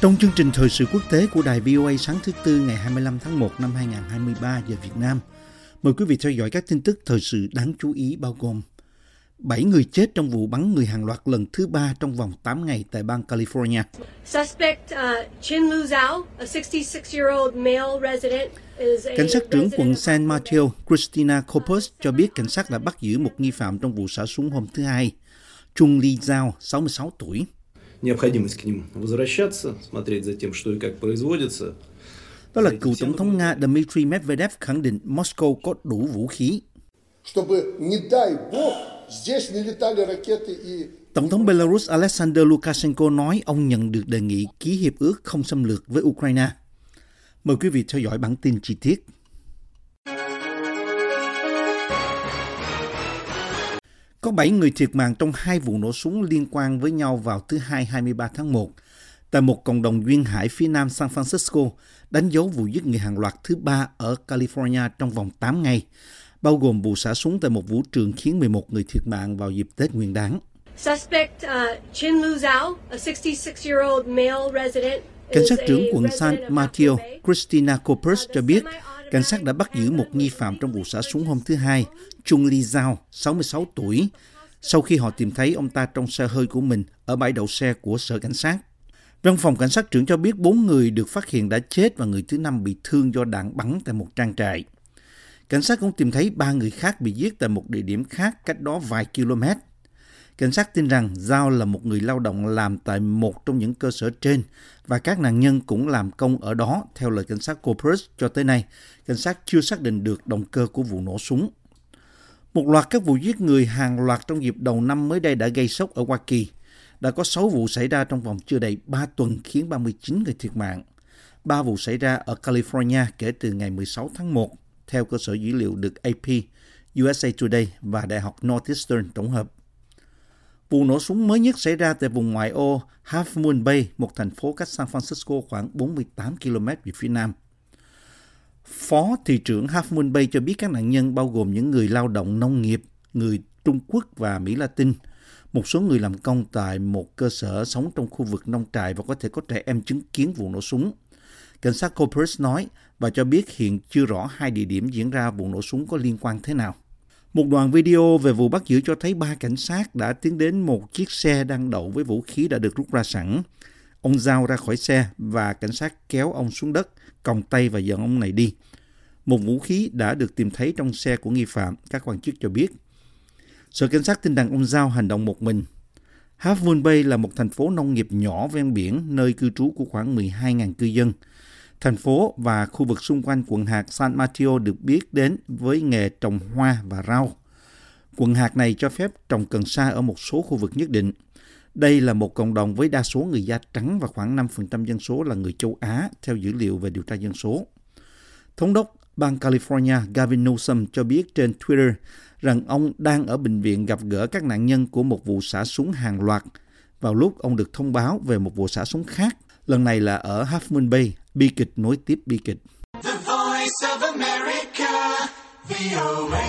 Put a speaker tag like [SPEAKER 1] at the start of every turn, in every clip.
[SPEAKER 1] Trong chương trình thời sự quốc tế của đài VOA sáng thứ Tư ngày 25 tháng 1 năm 2023 giờ Việt Nam, mời quý vị theo dõi các tin tức thời sự đáng chú ý bao gồm 7 người chết trong vụ bắn người hàng loạt lần thứ ba trong vòng 8 ngày tại bang California.
[SPEAKER 2] Suspect uh, Chin Lu Zhao, a 66-year-old male resident,
[SPEAKER 1] Cảnh sát trưởng quận San Mateo, Christina Copus cho biết cảnh sát đã bắt giữ một nghi phạm trong vụ xả súng hôm thứ Hai. Chung Li Zhao, 66 tuổi
[SPEAKER 3] необходимость к ним возвращаться, смотреть за тем, что и как производится.
[SPEAKER 1] Đó là cựu tổng thống Nga Dmitry Medvedev khẳng định Moscow có đủ vũ khí.
[SPEAKER 4] чтобы, не дай бог, здесь не lетали ракеты и
[SPEAKER 1] Tổng thống Belarus Alexander Lukashenko nói ông nhận được đề nghị ký hiệp ước không xâm lược với Ukraine. Mời quý vị theo dõi bản tin chi tiết. Có 7 người thiệt mạng trong hai vụ nổ súng liên quan với nhau vào thứ Hai 23 tháng 1 tại một cộng đồng duyên hải phía nam San Francisco, đánh dấu vụ giết người hàng loạt thứ ba ở California trong vòng 8 ngày, bao gồm vụ xả súng tại một vũ trường khiến 11 người thiệt mạng vào dịp Tết Nguyên đán.
[SPEAKER 2] suspect uh, Chin Lu Zhao, a 66-year-old male resident.
[SPEAKER 1] Cảnh sát trưởng quận San Mateo. Christina Copers cho biết, cảnh sát đã bắt giữ một nghi phạm trong vụ xả súng hôm thứ Hai, Chung Li Zhao, 66 tuổi, sau khi họ tìm thấy ông ta trong xe hơi của mình ở bãi đậu xe của sở cảnh sát. Văn phòng cảnh sát trưởng cho biết bốn người được phát hiện đã chết và người thứ năm bị thương do đạn bắn tại một trang trại. Cảnh sát cũng tìm thấy ba người khác bị giết tại một địa điểm khác cách đó vài km. Cảnh sát tin rằng Giao là một người lao động làm tại một trong những cơ sở trên và các nạn nhân cũng làm công ở đó theo lời cảnh sát Corpus cho tới nay. Cảnh sát chưa xác định được động cơ của vụ nổ súng. Một loạt các vụ giết người hàng loạt trong dịp đầu năm mới đây đã gây sốc ở Hoa Kỳ. Đã có 6 vụ xảy ra trong vòng chưa đầy 3 tuần khiến 39 người thiệt mạng. Ba vụ xảy ra ở California kể từ ngày 16 tháng 1, theo cơ sở dữ liệu được AP, USA Today và Đại học Northeastern tổng hợp. Vụ nổ súng mới nhất xảy ra tại vùng ngoại ô Half Moon Bay, một thành phố cách San Francisco khoảng 48 km về phía nam. Phó thị trưởng Half Moon Bay cho biết các nạn nhân bao gồm những người lao động nông nghiệp, người Trung Quốc và Mỹ Latin, một số người làm công tại một cơ sở sống trong khu vực nông trại và có thể có trẻ em chứng kiến vụ nổ súng. Cảnh sát Corpus nói và cho biết hiện chưa rõ hai địa điểm diễn ra vụ nổ súng có liên quan thế nào. Một đoạn video về vụ bắt giữ cho thấy ba cảnh sát đã tiến đến một chiếc xe đang đậu với vũ khí đã được rút ra sẵn. Ông Giao ra khỏi xe và cảnh sát kéo ông xuống đất, còng tay và dẫn ông này đi. Một vũ khí đã được tìm thấy trong xe của nghi phạm, các quan chức cho biết. Sở cảnh sát tin rằng ông Giao hành động một mình. Half Moon Bay là một thành phố nông nghiệp nhỏ ven biển, nơi cư trú của khoảng 12.000 cư dân. Thành phố và khu vực xung quanh quận hạt San Mateo được biết đến với nghề trồng hoa và rau. Quận hạt này cho phép trồng cần sa ở một số khu vực nhất định. Đây là một cộng đồng với đa số người da trắng và khoảng 5% dân số là người châu Á, theo dữ liệu về điều tra dân số. Thống đốc bang California Gavin Newsom cho biết trên Twitter rằng ông đang ở bệnh viện gặp gỡ các nạn nhân của một vụ xả súng hàng loạt vào lúc ông được thông báo về một vụ xả súng khác. Lần này là ở Half Moon Bay, bi kịch nối tiếp bi kịch.
[SPEAKER 5] The voice of America, VOA.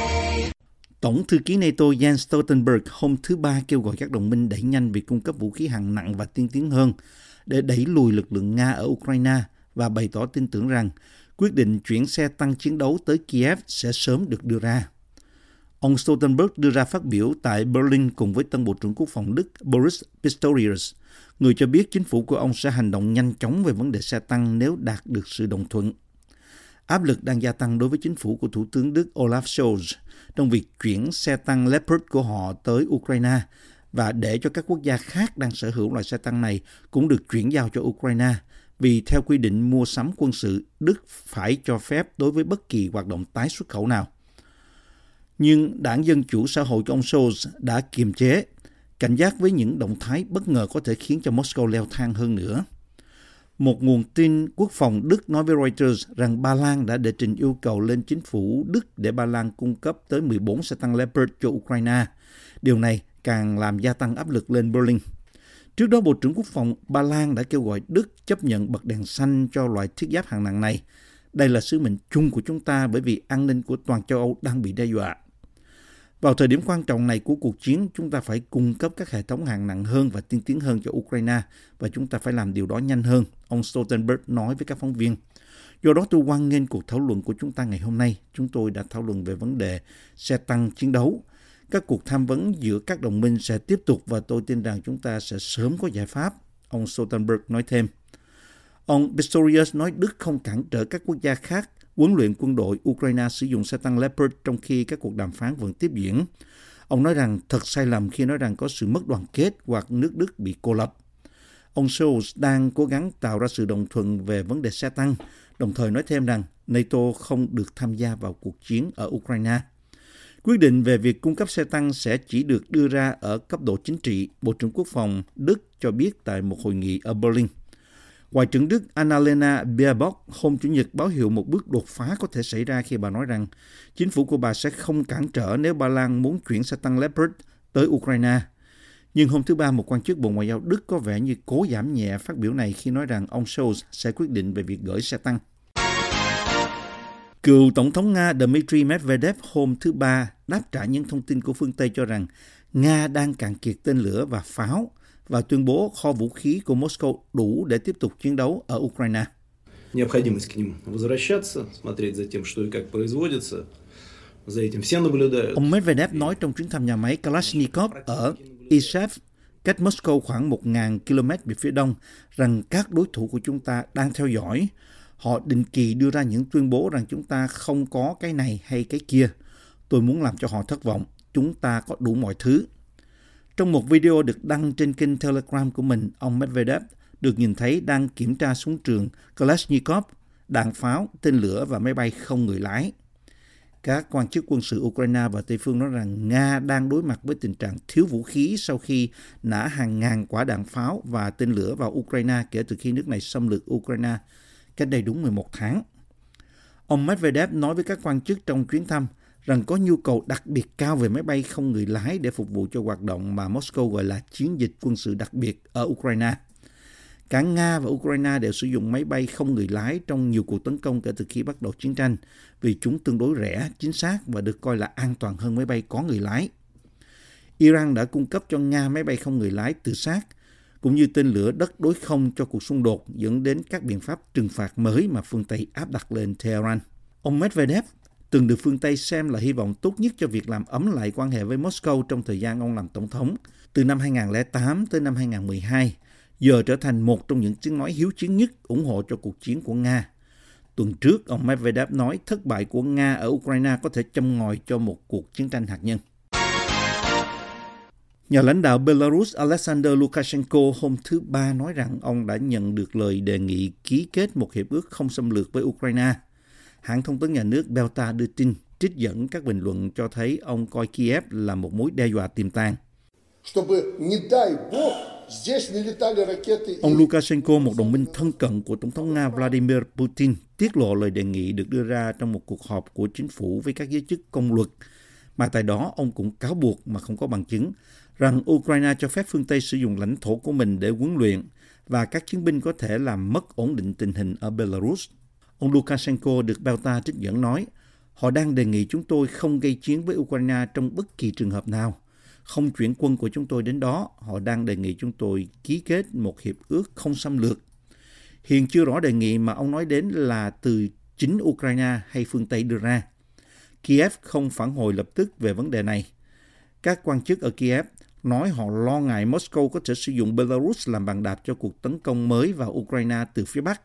[SPEAKER 1] Tổng thư ký NATO Jens Stoltenberg hôm thứ Ba kêu gọi các đồng minh đẩy nhanh việc cung cấp vũ khí hạng nặng và tiên tiến hơn để đẩy lùi lực lượng Nga ở Ukraine và bày tỏ tin tưởng rằng quyết định chuyển xe tăng chiến đấu tới Kiev sẽ sớm được đưa ra. Ông Stoltenberg đưa ra phát biểu tại Berlin cùng với tân Bộ trưởng Quốc phòng Đức Boris Pistorius, người cho biết chính phủ của ông sẽ hành động nhanh chóng về vấn đề xe tăng nếu đạt được sự đồng thuận. Áp lực đang gia tăng đối với chính phủ của Thủ tướng Đức Olaf Scholz trong việc chuyển xe tăng Leopard của họ tới Ukraine và để cho các quốc gia khác đang sở hữu loại xe tăng này cũng được chuyển giao cho Ukraine vì theo quy định mua sắm quân sự, Đức phải cho phép đối với bất kỳ hoạt động tái xuất khẩu nào. Nhưng đảng Dân Chủ Xã hội của ông Scholz đã kiềm chế, cảnh giác với những động thái bất ngờ có thể khiến cho Moscow leo thang hơn nữa. Một nguồn tin quốc phòng Đức nói với Reuters rằng Ba Lan đã đệ trình yêu cầu lên chính phủ Đức để Ba Lan cung cấp tới 14 xe tăng Leopard cho Ukraine. Điều này càng làm gia tăng áp lực lên Berlin. Trước đó, Bộ trưởng Quốc phòng Ba Lan đã kêu gọi Đức chấp nhận bật đèn xanh cho loại thiết giáp hạng nặng này. Đây là sứ mệnh chung của chúng ta bởi vì an ninh của toàn châu Âu đang bị đe dọa. Vào thời điểm quan trọng này của cuộc chiến, chúng ta phải cung cấp các hệ thống hàng nặng hơn và tiên tiến hơn cho Ukraine và chúng ta phải làm điều đó nhanh hơn, ông Stoltenberg nói với các phóng viên. Do đó tôi hoan nghênh cuộc thảo luận của chúng ta ngày hôm nay. Chúng tôi đã thảo luận về vấn đề xe tăng chiến đấu. Các cuộc tham vấn giữa các đồng minh sẽ tiếp tục và tôi tin rằng chúng ta sẽ sớm có giải pháp, ông Stoltenberg nói thêm. Ông Pistorius nói Đức không cản trở các quốc gia khác huấn luyện quân đội Ukraine sử dụng xe tăng Leopard trong khi các cuộc đàm phán vẫn tiếp diễn. Ông nói rằng thật sai lầm khi nói rằng có sự mất đoàn kết hoặc nước Đức bị cô lập. Ông Scholz đang cố gắng tạo ra sự đồng thuận về vấn đề xe tăng, đồng thời nói thêm rằng NATO không được tham gia vào cuộc chiến ở Ukraine. Quyết định về việc cung cấp xe tăng sẽ chỉ được đưa ra ở cấp độ chính trị, Bộ trưởng Quốc phòng Đức cho biết tại một hội nghị ở Berlin. Ngoại trưởng Đức Annalena Baerbock hôm Chủ nhật báo hiệu một bước đột phá có thể xảy ra khi bà nói rằng chính phủ của bà sẽ không cản trở nếu Ba Lan muốn chuyển xe tăng Leopard tới Ukraine. Nhưng hôm thứ Ba, một quan chức Bộ Ngoại giao Đức có vẻ như cố giảm nhẹ phát biểu này khi nói rằng ông Scholz sẽ quyết định về việc gửi xe tăng. Cựu Tổng thống Nga Dmitry Medvedev hôm thứ Ba đáp trả những thông tin của phương Tây cho rằng Nga đang cạn kiệt tên lửa và pháo và tuyên bố kho vũ khí của Moscow đủ để tiếp tục chiến đấu ở Ukraine.
[SPEAKER 3] Необходимость к ним возвращаться, смотреть за тем, что и как производится. За этим все наблюдают.
[SPEAKER 1] Ông Medvedev nói trong chuyến thăm nhà máy Kalashnikov ở Izhev, cách Moscow khoảng 1.000 km về phía đông, rằng các đối thủ của chúng ta đang theo dõi. Họ định kỳ đưa ra những tuyên bố rằng chúng ta không có cái này hay cái kia. Tôi muốn làm cho họ thất vọng. Chúng ta có đủ mọi thứ. Trong một video được đăng trên kênh Telegram của mình, ông Medvedev được nhìn thấy đang kiểm tra súng trường Kalashnikov, đạn pháo, tên lửa và máy bay không người lái. Các quan chức quân sự Ukraine và Tây phương nói rằng Nga đang đối mặt với tình trạng thiếu vũ khí sau khi nã hàng ngàn quả đạn pháo và tên lửa vào Ukraine kể từ khi nước này xâm lược Ukraine cách đây đúng 11 tháng. Ông Medvedev nói với các quan chức trong chuyến thăm rằng có nhu cầu đặc biệt cao về máy bay không người lái để phục vụ cho hoạt động mà Moscow gọi là chiến dịch quân sự đặc biệt ở Ukraine. Cả Nga và Ukraine đều sử dụng máy bay không người lái trong nhiều cuộc tấn công kể từ khi bắt đầu chiến tranh vì chúng tương đối rẻ, chính xác và được coi là an toàn hơn máy bay có người lái. Iran đã cung cấp cho Nga máy bay không người lái tự sát, cũng như tên lửa đất đối không cho cuộc xung đột dẫn đến các biện pháp trừng phạt mới mà phương Tây áp đặt lên Tehran. Ông Medvedev từng được phương Tây xem là hy vọng tốt nhất cho việc làm ấm lại quan hệ với Moscow trong thời gian ông làm tổng thống, từ năm 2008 tới năm 2012, giờ trở thành một trong những tiếng nói hiếu chiến nhất ủng hộ cho cuộc chiến của Nga. Tuần trước, ông Medvedev nói thất bại của Nga ở Ukraine có thể châm ngòi cho một cuộc chiến tranh hạt nhân. Nhà lãnh đạo Belarus Alexander Lukashenko hôm thứ Ba nói rằng ông đã nhận được lời đề nghị ký kết một hiệp ước không xâm lược với Ukraine – hãng thông tấn nhà nước Belta đưa tin trích dẫn các bình luận cho thấy ông coi Kiev là một mối đe dọa tiềm tàng. Ông Lukashenko, một đồng minh thân cận của Tổng thống Nga Vladimir Putin, tiết lộ lời đề nghị được đưa ra trong một cuộc họp của chính phủ với các giới chức công luật, mà tại đó ông cũng cáo buộc mà không có bằng chứng rằng Ukraine cho phép phương Tây sử dụng lãnh thổ của mình để huấn luyện và các chiến binh có thể làm mất ổn định tình hình ở Belarus. Ông Lukashenko được Belta trích dẫn nói, họ đang đề nghị chúng tôi không gây chiến với Ukraine trong bất kỳ trường hợp nào. Không chuyển quân của chúng tôi đến đó, họ đang đề nghị chúng tôi ký kết một hiệp ước không xâm lược. Hiện chưa rõ đề nghị mà ông nói đến là từ chính Ukraine hay phương Tây đưa ra. Kiev không phản hồi lập tức về vấn đề này. Các quan chức ở Kiev nói họ lo ngại Moscow có thể sử dụng Belarus làm bàn đạp cho cuộc tấn công mới vào Ukraine từ phía Bắc.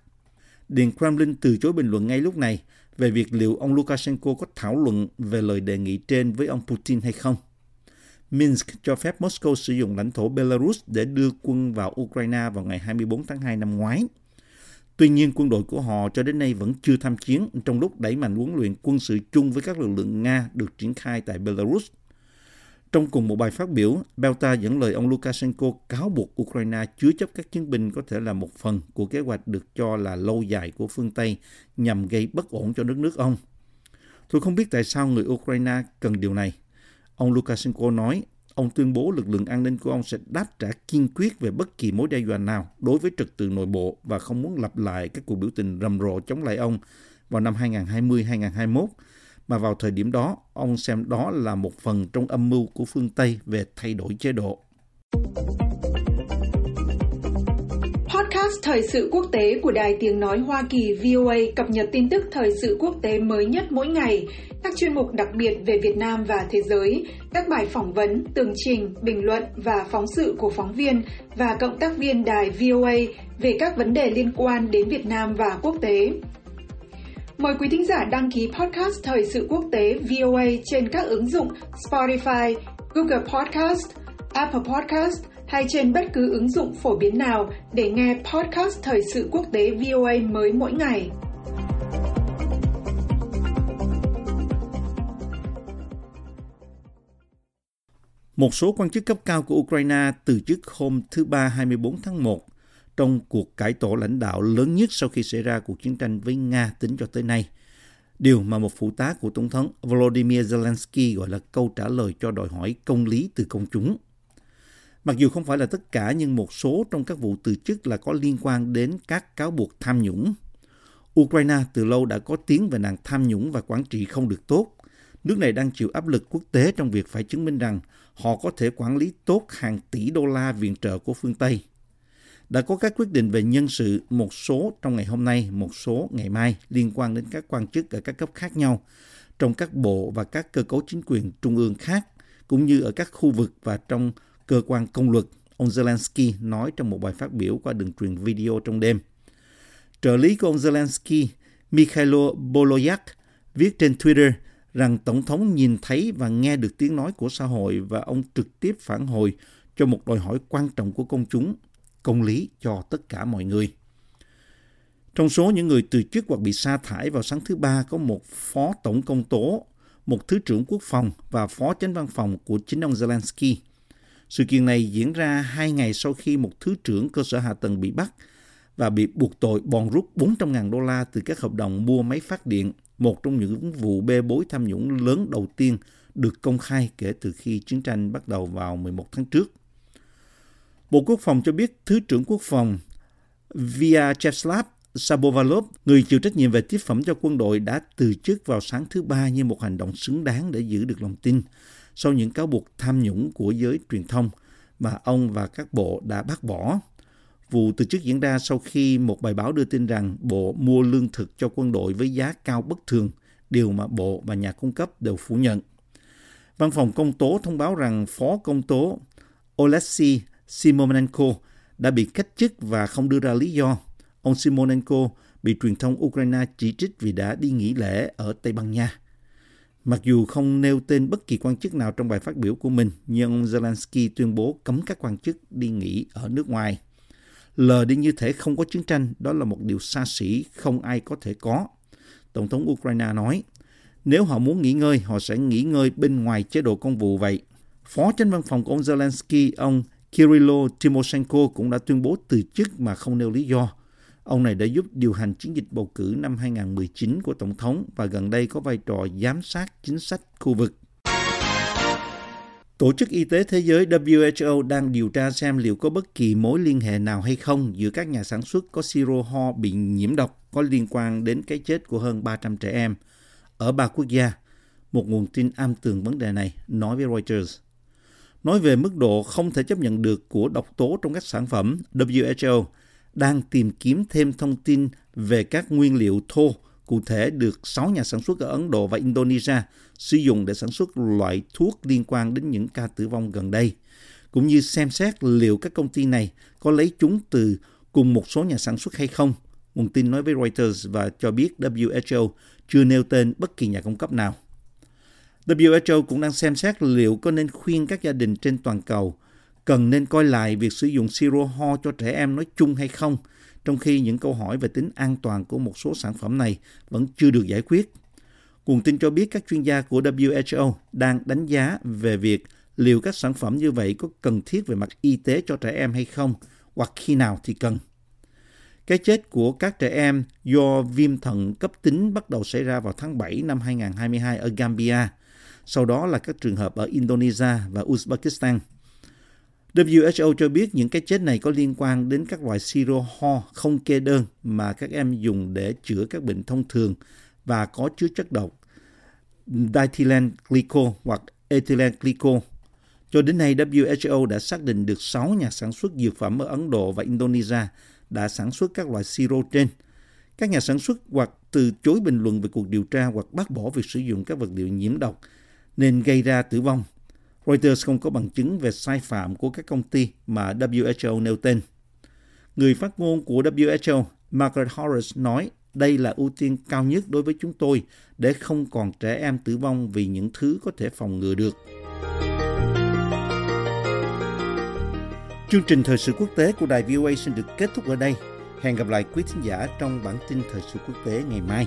[SPEAKER 1] Điện Kremlin từ chối bình luận ngay lúc này về việc liệu ông Lukashenko có thảo luận về lời đề nghị trên với ông Putin hay không. Minsk cho phép Moscow sử dụng lãnh thổ Belarus để đưa quân vào Ukraine vào ngày 24 tháng 2 năm ngoái. Tuy nhiên, quân đội của họ cho đến nay vẫn chưa tham chiến trong lúc đẩy mạnh huấn luyện quân sự chung với các lực lượng Nga được triển khai tại Belarus. Trong cùng một bài phát biểu, Belta dẫn lời ông Lukashenko cáo buộc Ukraine chứa chấp các chiến binh có thể là một phần của kế hoạch được cho là lâu dài của phương Tây nhằm gây bất ổn cho đất nước ông. Tôi không biết tại sao người Ukraine cần điều này. Ông Lukashenko nói, ông tuyên bố lực lượng an ninh của ông sẽ đáp trả kiên quyết về bất kỳ mối đe dọa nào đối với trật tự nội bộ và không muốn lặp lại các cuộc biểu tình rầm rộ chống lại ông vào năm 2020-2021 mà vào thời điểm đó, ông xem đó là một phần trong âm mưu của phương Tây về thay đổi chế độ.
[SPEAKER 6] Podcast Thời sự quốc tế của Đài Tiếng Nói Hoa Kỳ VOA cập nhật tin tức thời sự quốc tế mới nhất mỗi ngày, các chuyên mục đặc biệt về Việt Nam và thế giới, các bài phỏng vấn, tường trình, bình luận và phóng sự của phóng viên và cộng tác viên đài VOA về các vấn đề liên quan đến Việt Nam và quốc tế. Mời quý thính giả đăng ký podcast Thời sự quốc tế VOA trên các ứng dụng Spotify, Google Podcast, Apple Podcast hay trên bất cứ ứng dụng phổ biến nào để nghe podcast Thời sự quốc tế VOA mới mỗi ngày.
[SPEAKER 1] Một số quan chức cấp cao của Ukraine từ chức hôm thứ Ba 24 tháng 1 trong cuộc cải tổ lãnh đạo lớn nhất sau khi xảy ra cuộc chiến tranh với Nga tính cho tới nay. Điều mà một phụ tá của Tổng thống Volodymyr Zelensky gọi là câu trả lời cho đòi hỏi công lý từ công chúng. Mặc dù không phải là tất cả, nhưng một số trong các vụ từ chức là có liên quan đến các cáo buộc tham nhũng. Ukraine từ lâu đã có tiếng về nạn tham nhũng và quản trị không được tốt. Nước này đang chịu áp lực quốc tế trong việc phải chứng minh rằng họ có thể quản lý tốt hàng tỷ đô la viện trợ của phương Tây đã có các quyết định về nhân sự một số trong ngày hôm nay, một số ngày mai liên quan đến các quan chức ở các cấp khác nhau trong các bộ và các cơ cấu chính quyền trung ương khác, cũng như ở các khu vực và trong cơ quan công luật, ông Zelensky nói trong một bài phát biểu qua đường truyền video trong đêm. Trợ lý của ông Zelensky, Mikhailo Boloyak, viết trên Twitter rằng Tổng thống nhìn thấy và nghe được tiếng nói của xã hội và ông trực tiếp phản hồi cho một đòi hỏi quan trọng của công chúng công lý cho tất cả mọi người. Trong số những người từ chức hoặc bị sa thải vào sáng thứ Ba có một phó tổng công tố, một thứ trưởng quốc phòng và phó chánh văn phòng của chính ông Zelensky. Sự kiện này diễn ra hai ngày sau khi một thứ trưởng cơ sở hạ tầng bị bắt và bị buộc tội bòn rút 400.000 đô la từ các hợp đồng mua máy phát điện, một trong những vụ bê bối tham nhũng lớn đầu tiên được công khai kể từ khi chiến tranh bắt đầu vào 11 tháng trước. Bộ Quốc phòng cho biết Thứ trưởng Quốc phòng Vyacheslav Sabovalov, người chịu trách nhiệm về tiếp phẩm cho quân đội đã từ chức vào sáng thứ Ba như một hành động xứng đáng để giữ được lòng tin sau những cáo buộc tham nhũng của giới truyền thông mà ông và các bộ đã bác bỏ. Vụ từ chức diễn ra sau khi một bài báo đưa tin rằng Bộ mua lương thực cho quân đội với giá cao bất thường, điều mà Bộ và nhà cung cấp đều phủ nhận. Văn phòng công tố thông báo rằng Phó Công tố Oleksiy Simonenko đã bị cách chức và không đưa ra lý do. Ông Simonenko bị truyền thông Ukraine chỉ trích vì đã đi nghỉ lễ ở Tây Ban Nha. Mặc dù không nêu tên bất kỳ quan chức nào trong bài phát biểu của mình, nhưng ông Zelensky tuyên bố cấm các quan chức đi nghỉ ở nước ngoài. Lờ đi như thể không có chiến tranh, đó là một điều xa xỉ không ai có thể có. Tổng thống Ukraine nói, nếu họ muốn nghỉ ngơi, họ sẽ nghỉ ngơi bên ngoài chế độ công vụ vậy. Phó chánh văn phòng của ông Zelensky, ông Kirilo Timoshenko cũng đã tuyên bố từ chức mà không nêu lý do. Ông này đã giúp điều hành chiến dịch bầu cử năm 2019 của Tổng thống và gần đây có vai trò giám sát chính sách khu vực. Tổ chức Y tế Thế giới WHO đang điều tra xem liệu có bất kỳ mối liên hệ nào hay không giữa các nhà sản xuất có siro ho bị nhiễm độc có liên quan đến cái chết của hơn 300 trẻ em ở ba quốc gia. Một nguồn tin am tường vấn đề này, nói với Reuters. Nói về mức độ không thể chấp nhận được của độc tố trong các sản phẩm, WHO đang tìm kiếm thêm thông tin về các nguyên liệu thô cụ thể được 6 nhà sản xuất ở Ấn Độ và Indonesia sử dụng để sản xuất loại thuốc liên quan đến những ca tử vong gần đây, cũng như xem xét liệu các công ty này có lấy chúng từ cùng một số nhà sản xuất hay không. Nguồn tin nói với Reuters và cho biết WHO chưa nêu tên bất kỳ nhà cung cấp nào. WHO cũng đang xem xét liệu có nên khuyên các gia đình trên toàn cầu cần nên coi lại việc sử dụng siro ho cho trẻ em nói chung hay không, trong khi những câu hỏi về tính an toàn của một số sản phẩm này vẫn chưa được giải quyết. Nguồn tin cho biết các chuyên gia của WHO đang đánh giá về việc liệu các sản phẩm như vậy có cần thiết về mặt y tế cho trẻ em hay không, hoặc khi nào thì cần. Cái chết của các trẻ em do viêm thận cấp tính bắt đầu xảy ra vào tháng 7 năm 2022 ở Gambia. Sau đó là các trường hợp ở Indonesia và Uzbekistan. WHO cho biết những cái chết này có liên quan đến các loại siro ho không kê đơn mà các em dùng để chữa các bệnh thông thường và có chứa chất độc diethylene glycol hoặc ethylene glycol. Cho đến nay, WHO đã xác định được 6 nhà sản xuất dược phẩm ở Ấn Độ và Indonesia đã sản xuất các loại siro trên. Các nhà sản xuất hoặc từ chối bình luận về cuộc điều tra hoặc bác bỏ việc sử dụng các vật liệu nhiễm độc nên gây ra tử vong. Reuters không có bằng chứng về sai phạm của các công ty mà WHO nêu tên. Người phát ngôn của WHO, Margaret Horace nói đây là ưu tiên cao nhất đối với chúng tôi để không còn trẻ em tử vong vì những thứ có thể phòng ngừa được. Chương trình thời sự quốc tế của đài VOA xin được kết thúc ở đây. Hẹn gặp lại quý thính giả trong bản tin thời sự quốc tế ngày mai.